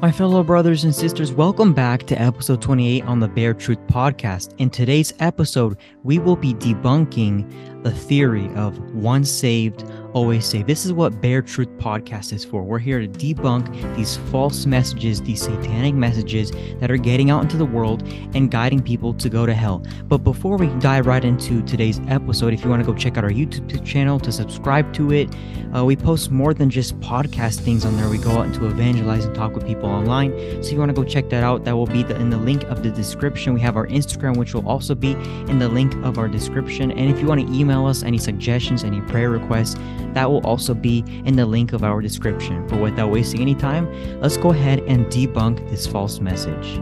My fellow brothers and sisters, welcome back to episode 28 on the Bare Truth podcast. In today's episode, we will be debunking the theory of once saved, always say This is what Bare Truth podcast is for. We're here to debunk these false messages, these satanic messages that are getting out into the world and guiding people to go to hell. But before we dive right into today's episode, if you want to go check out our YouTube channel to subscribe to it, uh, we post more than just podcast things on there. We go out and to evangelize and talk with people online. So if you want to go check that out, that will be the, in the link of the description. We have our Instagram, which will also be in the link of our description. And if you want to email us any suggestions, any prayer requests, that will also be in the link of our description. But without wasting any time, let's go ahead and debunk this false message.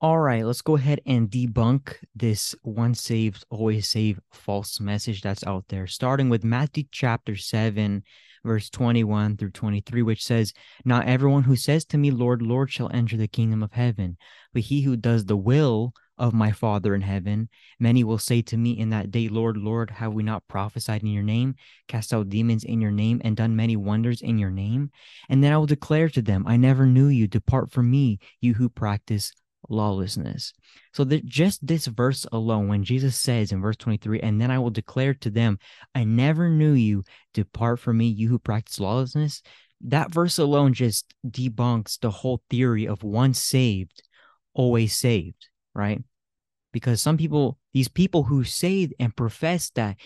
All right, let's go ahead and debunk this once saved, always saved false message that's out there, starting with Matthew chapter 7, verse 21 through 23, which says, Not everyone who says to me, Lord, Lord, shall enter the kingdom of heaven, but he who does the will of my Father in heaven. Many will say to me in that day, Lord, Lord, have we not prophesied in your name, cast out demons in your name, and done many wonders in your name? And then I will declare to them, I never knew you. Depart from me, you who practice lawlessness. So that just this verse alone, when Jesus says in verse 23, and then I will declare to them, I never knew you, depart from me, you who practice lawlessness. That verse alone just debunks the whole theory of once saved, always saved, right? Because some people, these people who say and profess that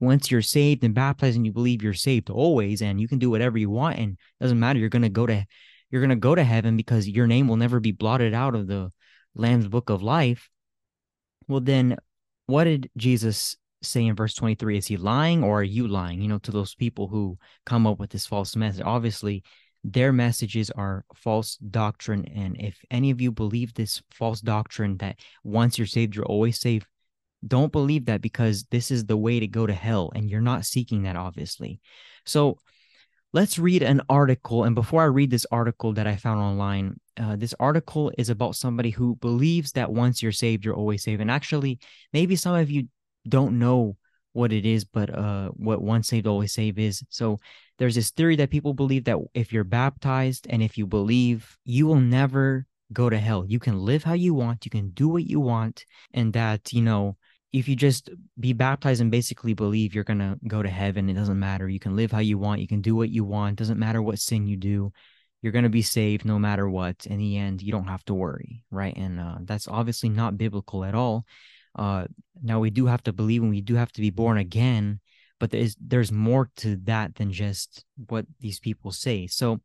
once you're saved and baptized and you believe you're saved always and you can do whatever you want and doesn't matter you're to go to you're going to go to heaven because your name will never be blotted out of the lamb's book of life. Well then what did jesus say in verse 23 is he lying or are you lying you know to those people who come up with this false message? Obviously their messages are false doctrine. And if any of you believe this false doctrine that once you're saved, you're always saved, don't believe that because this is the way to go to hell. And you're not seeking that, obviously. So let's read an article. And before I read this article that I found online, uh, this article is about somebody who believes that once you're saved, you're always saved. And actually, maybe some of you don't know what it is, but uh, what once saved, always saved is. So there's this theory that people believe that if you're baptized and if you believe, you will never go to hell. You can live how you want, you can do what you want, and that, you know, if you just be baptized and basically believe you're going to go to heaven, it doesn't matter. You can live how you want, you can do what you want, doesn't matter what sin you do. You're going to be saved no matter what. In the end, you don't have to worry, right? And uh, that's obviously not biblical at all. Uh, now we do have to believe and we do have to be born again but there's there's more to that than just what these people say. So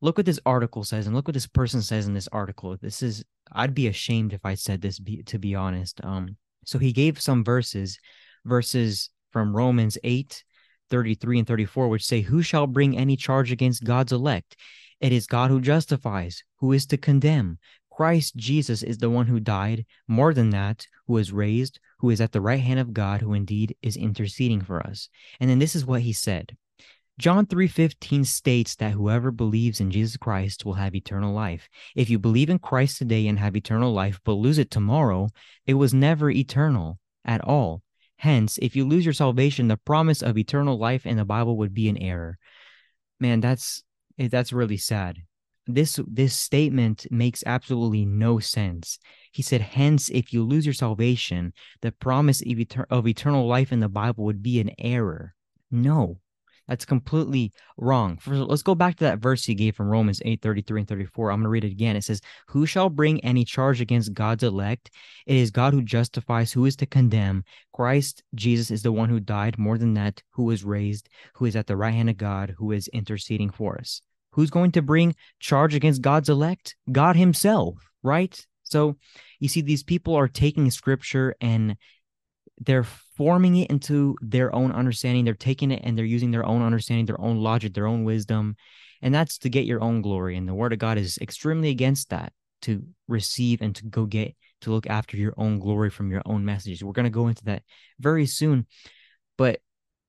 look what this article says and look what this person says in this article. This is I'd be ashamed if I said this be, to be honest. Um so he gave some verses verses from Romans 8 33 and 34 which say who shall bring any charge against God's elect? It is God who justifies, who is to condemn. Christ Jesus is the one who died, more than that, who was raised, who is at the right hand of God, who indeed is interceding for us. And then this is what he said. John 3:15 states that whoever believes in Jesus Christ will have eternal life. If you believe in Christ today and have eternal life but lose it tomorrow, it was never eternal at all. Hence, if you lose your salvation, the promise of eternal life in the Bible would be an error. Man, that's eh, that's really sad this this statement makes absolutely no sense. He said, "Hence, if you lose your salvation, the promise of, etern- of eternal life in the Bible would be an error." No, that's completely wrong. First, let's go back to that verse he gave from Romans 8 33 and 34. I'm going to read it again. It says, Who shall bring any charge against God's elect? It is God who justifies, who is to condemn. Christ Jesus is the one who died, more than that, who was raised, who is at the right hand of God, who is interceding for us. Who's going to bring charge against God's elect? God Himself, right? So you see, these people are taking scripture and they're forming it into their own understanding. They're taking it and they're using their own understanding, their own logic, their own wisdom. And that's to get your own glory. And the word of God is extremely against that to receive and to go get to look after your own glory from your own messages. We're going to go into that very soon. But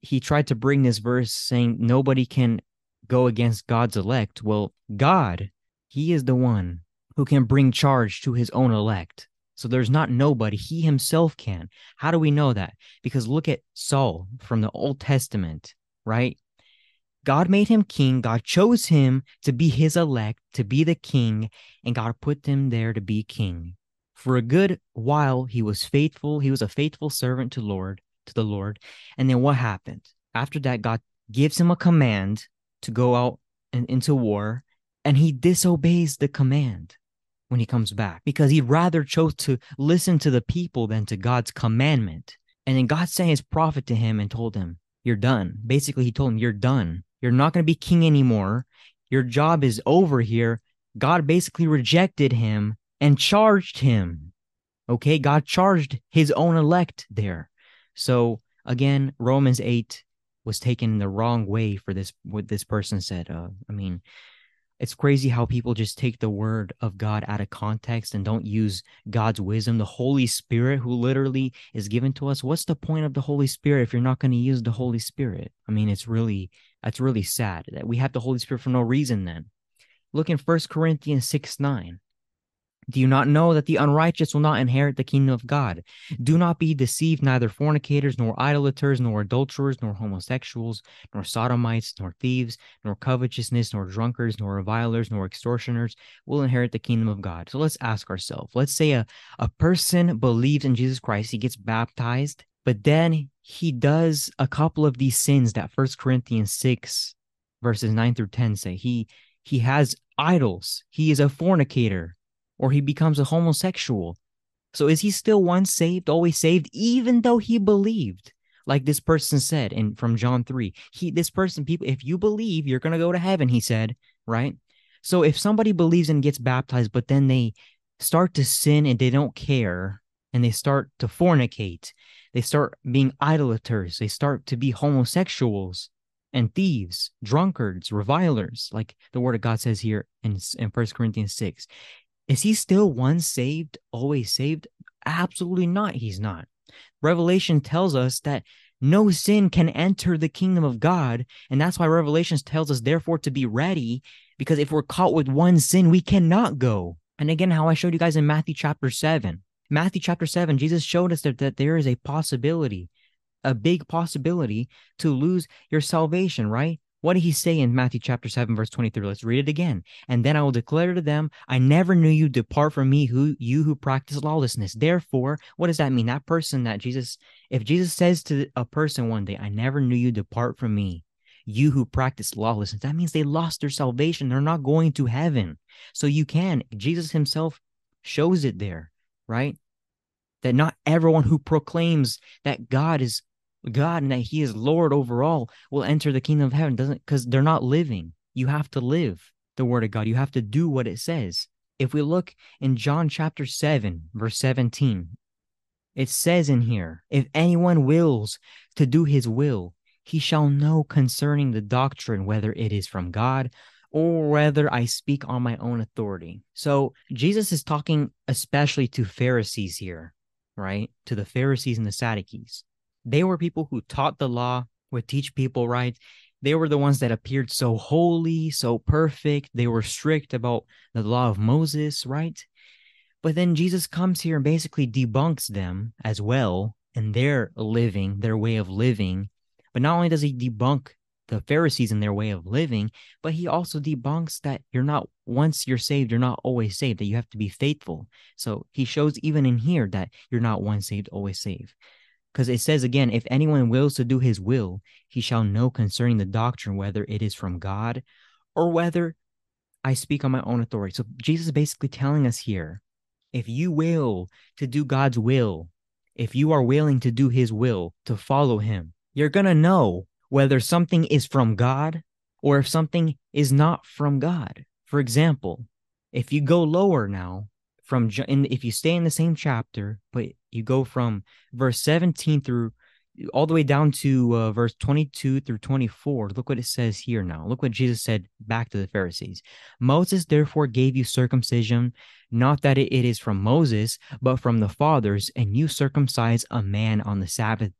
he tried to bring this verse saying nobody can go against God's elect. Well, God, He is the one who can bring charge to His own elect. So there's not nobody. He himself can. How do we know that? Because look at Saul from the Old Testament, right? God made him king. God chose him to be his elect, to be the king, and God put him there to be king. For a good while, he was faithful. He was a faithful servant to Lord, to the Lord. And then what happened? After that, God gives him a command to go out and into war, and he disobeys the command when he comes back because he rather chose to listen to the people than to God's commandment. And then God sent his prophet to him and told him, You're done. Basically, he told him, You're done. You're not going to be king anymore. Your job is over here. God basically rejected him and charged him. Okay, God charged his own elect there. So again, Romans 8 was taken the wrong way for this what this person said. Uh, I mean, it's crazy how people just take the word of God out of context and don't use God's wisdom, the Holy Spirit, who literally is given to us. What's the point of the Holy Spirit if you're not going to use the Holy Spirit? I mean, it's really that's really sad that we have the Holy Spirit for no reason. Then look in First Corinthians six nine. Do you not know that the unrighteous will not inherit the kingdom of God? Do not be deceived, neither fornicators, nor idolaters, nor adulterers, nor homosexuals, nor sodomites, nor thieves, nor covetousness, nor drunkards, nor revilers, nor extortioners will inherit the kingdom of God. So let's ask ourselves let's say a, a person believes in Jesus Christ, he gets baptized, but then he does a couple of these sins that First Corinthians 6, verses 9 through 10 say. He he has idols, he is a fornicator or he becomes a homosexual. So is he still once saved, always saved, even though he believed? Like this person said in from John 3. He this person, people, if you believe, you're gonna go to heaven, he said, right? So if somebody believes and gets baptized, but then they start to sin and they don't care and they start to fornicate, they start being idolaters, they start to be homosexuals and thieves, drunkards, revilers, like the word of God says here in, in 1 Corinthians 6. Is he still once saved, always saved? Absolutely not. He's not. Revelation tells us that no sin can enter the kingdom of God. And that's why Revelations tells us, therefore, to be ready, because if we're caught with one sin, we cannot go. And again, how I showed you guys in Matthew chapter 7. Matthew chapter 7, Jesus showed us that, that there is a possibility, a big possibility to lose your salvation, right? What did he say in Matthew chapter 7, verse 23? Let's read it again. And then I will declare to them, I never knew you, depart from me, who you who practice lawlessness. Therefore, what does that mean? That person that Jesus, if Jesus says to a person one day, I never knew you, depart from me, you who practice lawlessness, that means they lost their salvation. They're not going to heaven. So you can, Jesus himself shows it there, right? That not everyone who proclaims that God is God and that He is Lord over all will enter the kingdom of heaven. Doesn't because they're not living. You have to live the word of God. You have to do what it says. If we look in John chapter 7, verse 17, it says in here, if anyone wills to do his will, he shall know concerning the doctrine whether it is from God or whether I speak on my own authority. So Jesus is talking especially to Pharisees here, right? To the Pharisees and the Sadducees. They were people who taught the law, would teach people right. They were the ones that appeared so holy, so perfect. They were strict about the law of Moses, right? But then Jesus comes here and basically debunks them as well and their living, their way of living. But not only does he debunk the Pharisees and their way of living, but he also debunks that you're not, once you're saved, you're not always saved, that you have to be faithful. So he shows even in here that you're not once saved, always saved. Because it says again, if anyone wills to do his will, he shall know concerning the doctrine whether it is from God or whether I speak on my own authority. So Jesus is basically telling us here if you will to do God's will, if you are willing to do his will, to follow him, you're going to know whether something is from God or if something is not from God. For example, if you go lower now, from if you stay in the same chapter, but you go from verse 17 through all the way down to uh, verse 22 through 24. Look what it says here now. Look what Jesus said back to the Pharisees. Moses therefore gave you circumcision, not that it, is from Moses, but from the fathers, and you circumcise a man on the Sabbath.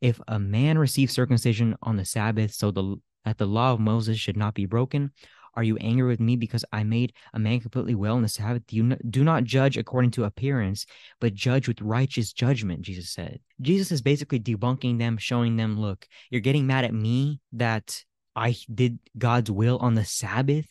If a man receives circumcision on the Sabbath, so the that the law of Moses should not be broken, are you angry with me because I made a man completely well in the Sabbath? Do, you do not judge according to appearance, but judge with righteous judgment, Jesus said. Jesus is basically debunking them, showing them, look, you're getting mad at me that I did God's will on the Sabbath,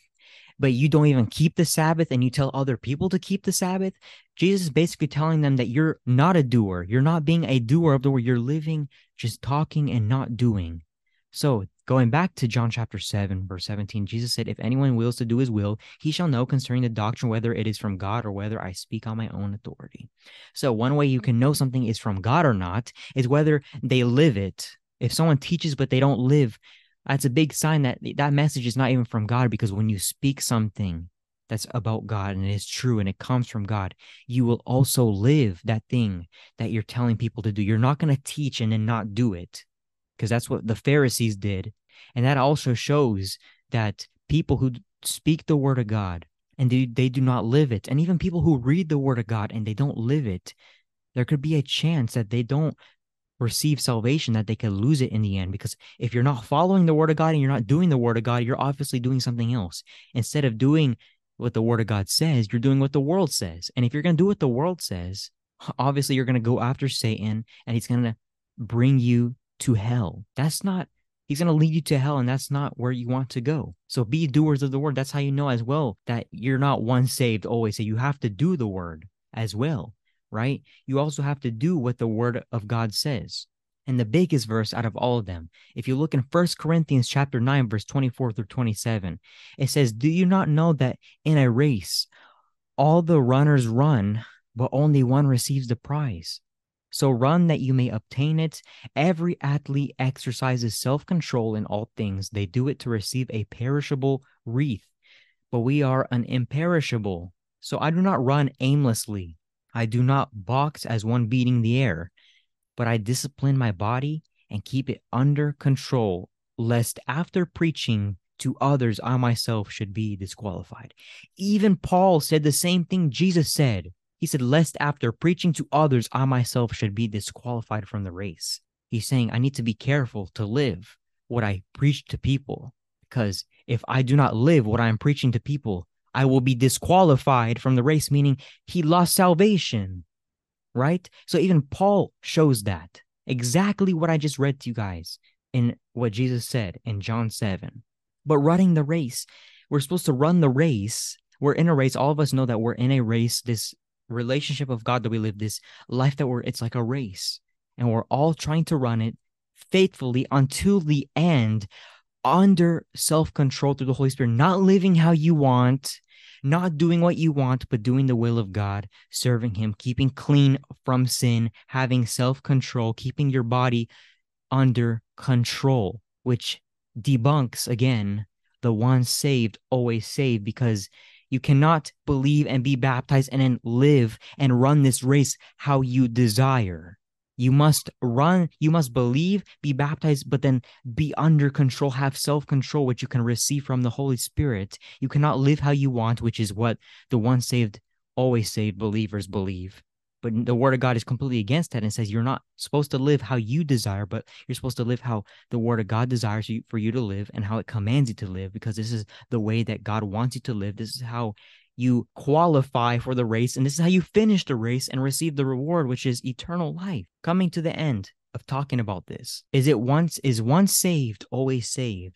but you don't even keep the Sabbath and you tell other people to keep the Sabbath. Jesus is basically telling them that you're not a doer. You're not being a doer of the word. You're living just talking and not doing. So going back to John chapter 7, verse 17, Jesus said, If anyone wills to do his will, he shall know concerning the doctrine whether it is from God or whether I speak on my own authority. So one way you can know something is from God or not is whether they live it. If someone teaches but they don't live, that's a big sign that that message is not even from God because when you speak something that's about God and it is true and it comes from God, you will also live that thing that you're telling people to do. You're not going to teach and then not do it because that's what the Pharisees did. And that also shows that people who speak the word of God and they, they do not live it, and even people who read the word of God and they don't live it, there could be a chance that they don't receive salvation, that they could lose it in the end. Because if you're not following the word of God and you're not doing the word of God, you're obviously doing something else. Instead of doing what the word of God says, you're doing what the world says. And if you're going to do what the world says, obviously you're going to go after Satan and he's going to bring you to hell. That's not, he's going to lead you to hell, and that's not where you want to go. So be doers of the word. That's how you know as well that you're not one saved always. So you have to do the word as well, right? You also have to do what the word of God says. And the biggest verse out of all of them, if you look in First Corinthians chapter 9, verse 24 through 27, it says, Do you not know that in a race all the runners run, but only one receives the prize? So run that you may obtain it. Every athlete exercises self control in all things. They do it to receive a perishable wreath, but we are an imperishable. So I do not run aimlessly. I do not box as one beating the air, but I discipline my body and keep it under control, lest after preaching to others, I myself should be disqualified. Even Paul said the same thing Jesus said. He said, Lest after preaching to others, I myself should be disqualified from the race. He's saying, I need to be careful to live what I preach to people, because if I do not live what I am preaching to people, I will be disqualified from the race, meaning he lost salvation, right? So even Paul shows that exactly what I just read to you guys in what Jesus said in John 7. But running the race, we're supposed to run the race. We're in a race. All of us know that we're in a race. This relationship of God that we live, this life that we're, it's like a race, and we're all trying to run it faithfully until the end under self control through the Holy Spirit, not living how you want, not doing what you want, but doing the will of God, serving Him, keeping clean from sin, having self control, keeping your body under control, which debunks again the one saved, always saved, because you cannot believe and be baptized and then live and run this race how you desire. You must run, you must believe, be baptized, but then be under control, have self control, which you can receive from the Holy Spirit. You cannot live how you want, which is what the once saved, always saved believers believe. But the word of God is completely against that and says you're not supposed to live how you desire, but you're supposed to live how the word of God desires you, for you to live and how it commands you to live, because this is the way that God wants you to live. This is how you qualify for the race, and this is how you finish the race and receive the reward, which is eternal life. Coming to the end of talking about this, is it once is once saved, always saved?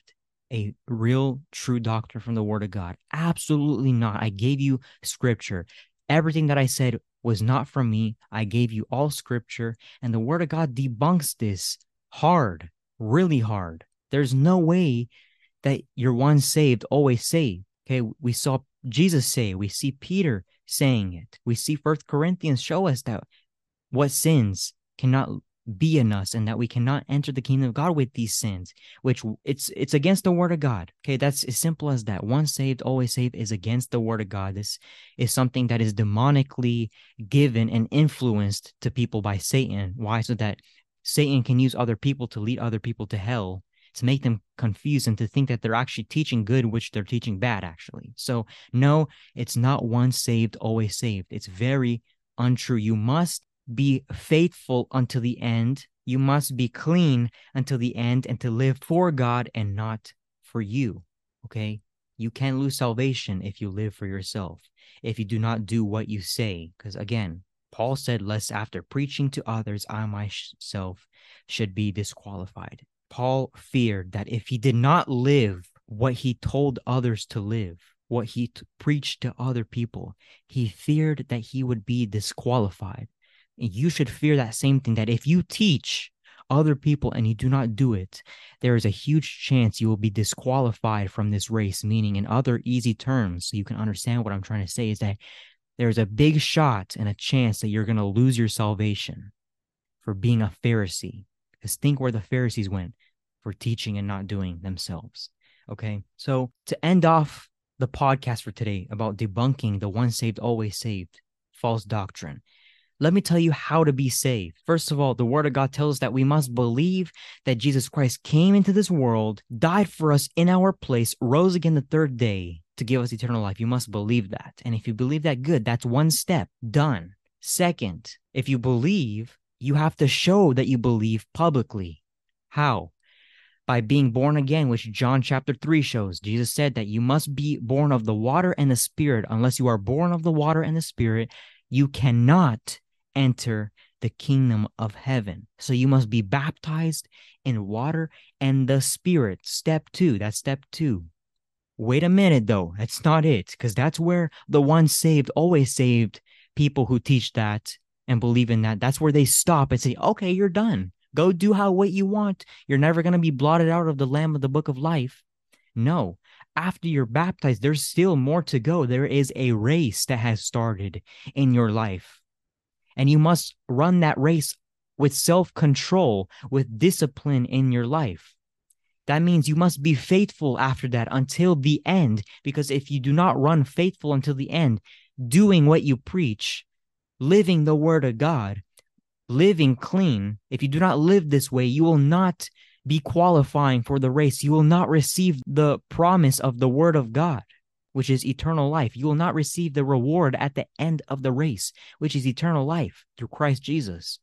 a real true doctor from the word of God? Absolutely not. I gave you scripture. Everything that I said was not from me. I gave you all scripture, and the word of God debunks this hard, really hard. There's no way that you're one saved, always saved. Okay, we saw Jesus say, we see Peter saying it. We see First Corinthians show us that what sins cannot be in us and that we cannot enter the kingdom of God with these sins, which it's it's against the word of God. Okay, that's as simple as that. Once saved, always saved is against the word of God. This is something that is demonically given and influenced to people by Satan. Why? So that Satan can use other people to lead other people to hell, to make them confused and to think that they're actually teaching good, which they're teaching bad, actually. So, no, it's not once saved, always saved. It's very untrue. You must be faithful until the end. You must be clean until the end and to live for God and not for you. Okay. You can lose salvation if you live for yourself, if you do not do what you say. Because again, Paul said, lest after preaching to others, I myself should be disqualified. Paul feared that if he did not live what he told others to live, what he t- preached to other people, he feared that he would be disqualified. And you should fear that same thing that if you teach other people and you do not do it, there is a huge chance you will be disqualified from this race. Meaning, in other easy terms, so you can understand what I'm trying to say, is that there's a big shot and a chance that you're going to lose your salvation for being a Pharisee. Because think where the Pharisees went for teaching and not doing themselves. Okay. So to end off the podcast for today about debunking the once saved, always saved false doctrine, let me tell you how to be saved. First of all, the word of God tells us that we must believe that Jesus Christ came into this world, died for us in our place, rose again the third day to give us eternal life. You must believe that. And if you believe that, good. That's one step done. Second, if you believe, you have to show that you believe publicly. How? By being born again, which John chapter 3 shows. Jesus said that you must be born of the water and the spirit. Unless you are born of the water and the spirit, you cannot enter the kingdom of heaven. So you must be baptized in water and the spirit. Step two. That's step two. Wait a minute, though. That's not it, because that's where the once saved, always saved people who teach that and believe in that. That's where they stop and say, okay, you're done. Go do how what you want. You're never going to be blotted out of the Lamb of the Book of Life. No. After you're baptized, there's still more to go. There is a race that has started in your life. And you must run that race with self control, with discipline in your life. That means you must be faithful after that until the end. Because if you do not run faithful until the end, doing what you preach, living the word of God, living clean, if you do not live this way, you will not be qualifying for the race. You will not receive the promise of the word of God, which is eternal life. You will not receive the reward at the end of the race, which is eternal life through Christ Jesus.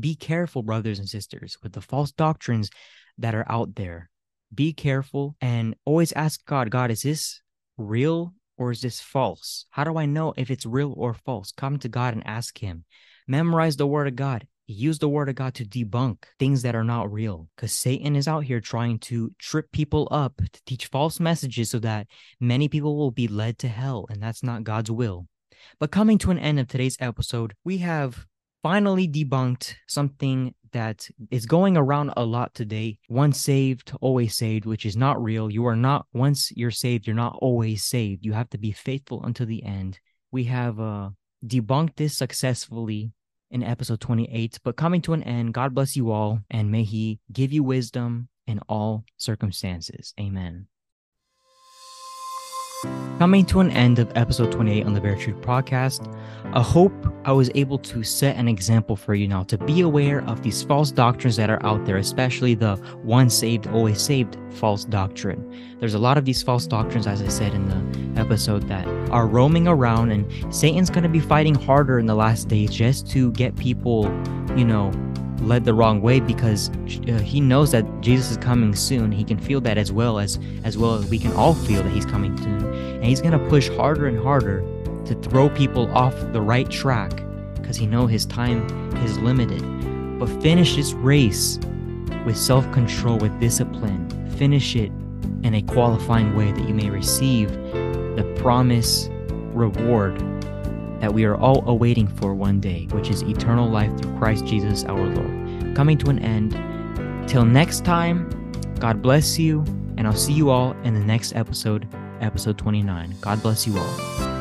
Be careful, brothers and sisters, with the false doctrines that are out there be careful and always ask God, God, is this real or is this false? How do I know if it's real or false? Come to God and ask Him. Memorize the Word of God. Use the Word of God to debunk things that are not real because Satan is out here trying to trip people up to teach false messages so that many people will be led to hell, and that's not God's will. But coming to an end of today's episode, we have finally debunked something that is going around a lot today. Once saved, always saved, which is not real. You are not, once you're saved, you're not always saved. You have to be faithful until the end. We have uh, debunked this successfully in episode 28. But coming to an end, God bless you all, and may He give you wisdom in all circumstances. Amen. Coming to an end of episode 28 on the Bare Truth podcast, I hope I was able to set an example for you now to be aware of these false doctrines that are out there, especially the once saved, always saved false doctrine. There's a lot of these false doctrines, as I said in the episode, that are roaming around, and Satan's going to be fighting harder in the last days just to get people, you know, led the wrong way because uh, he knows that Jesus is coming soon. He can feel that as well as as well as we can all feel that he's coming soon. And he's going to push harder and harder to throw people off the right track because he know his time is limited. But finish this race with self-control, with discipline. Finish it in a qualifying way that you may receive the promise reward that we are all awaiting for one day, which is eternal life through Christ Jesus our Lord. Coming to an end. Till next time, God bless you, and I'll see you all in the next episode, episode 29. God bless you all.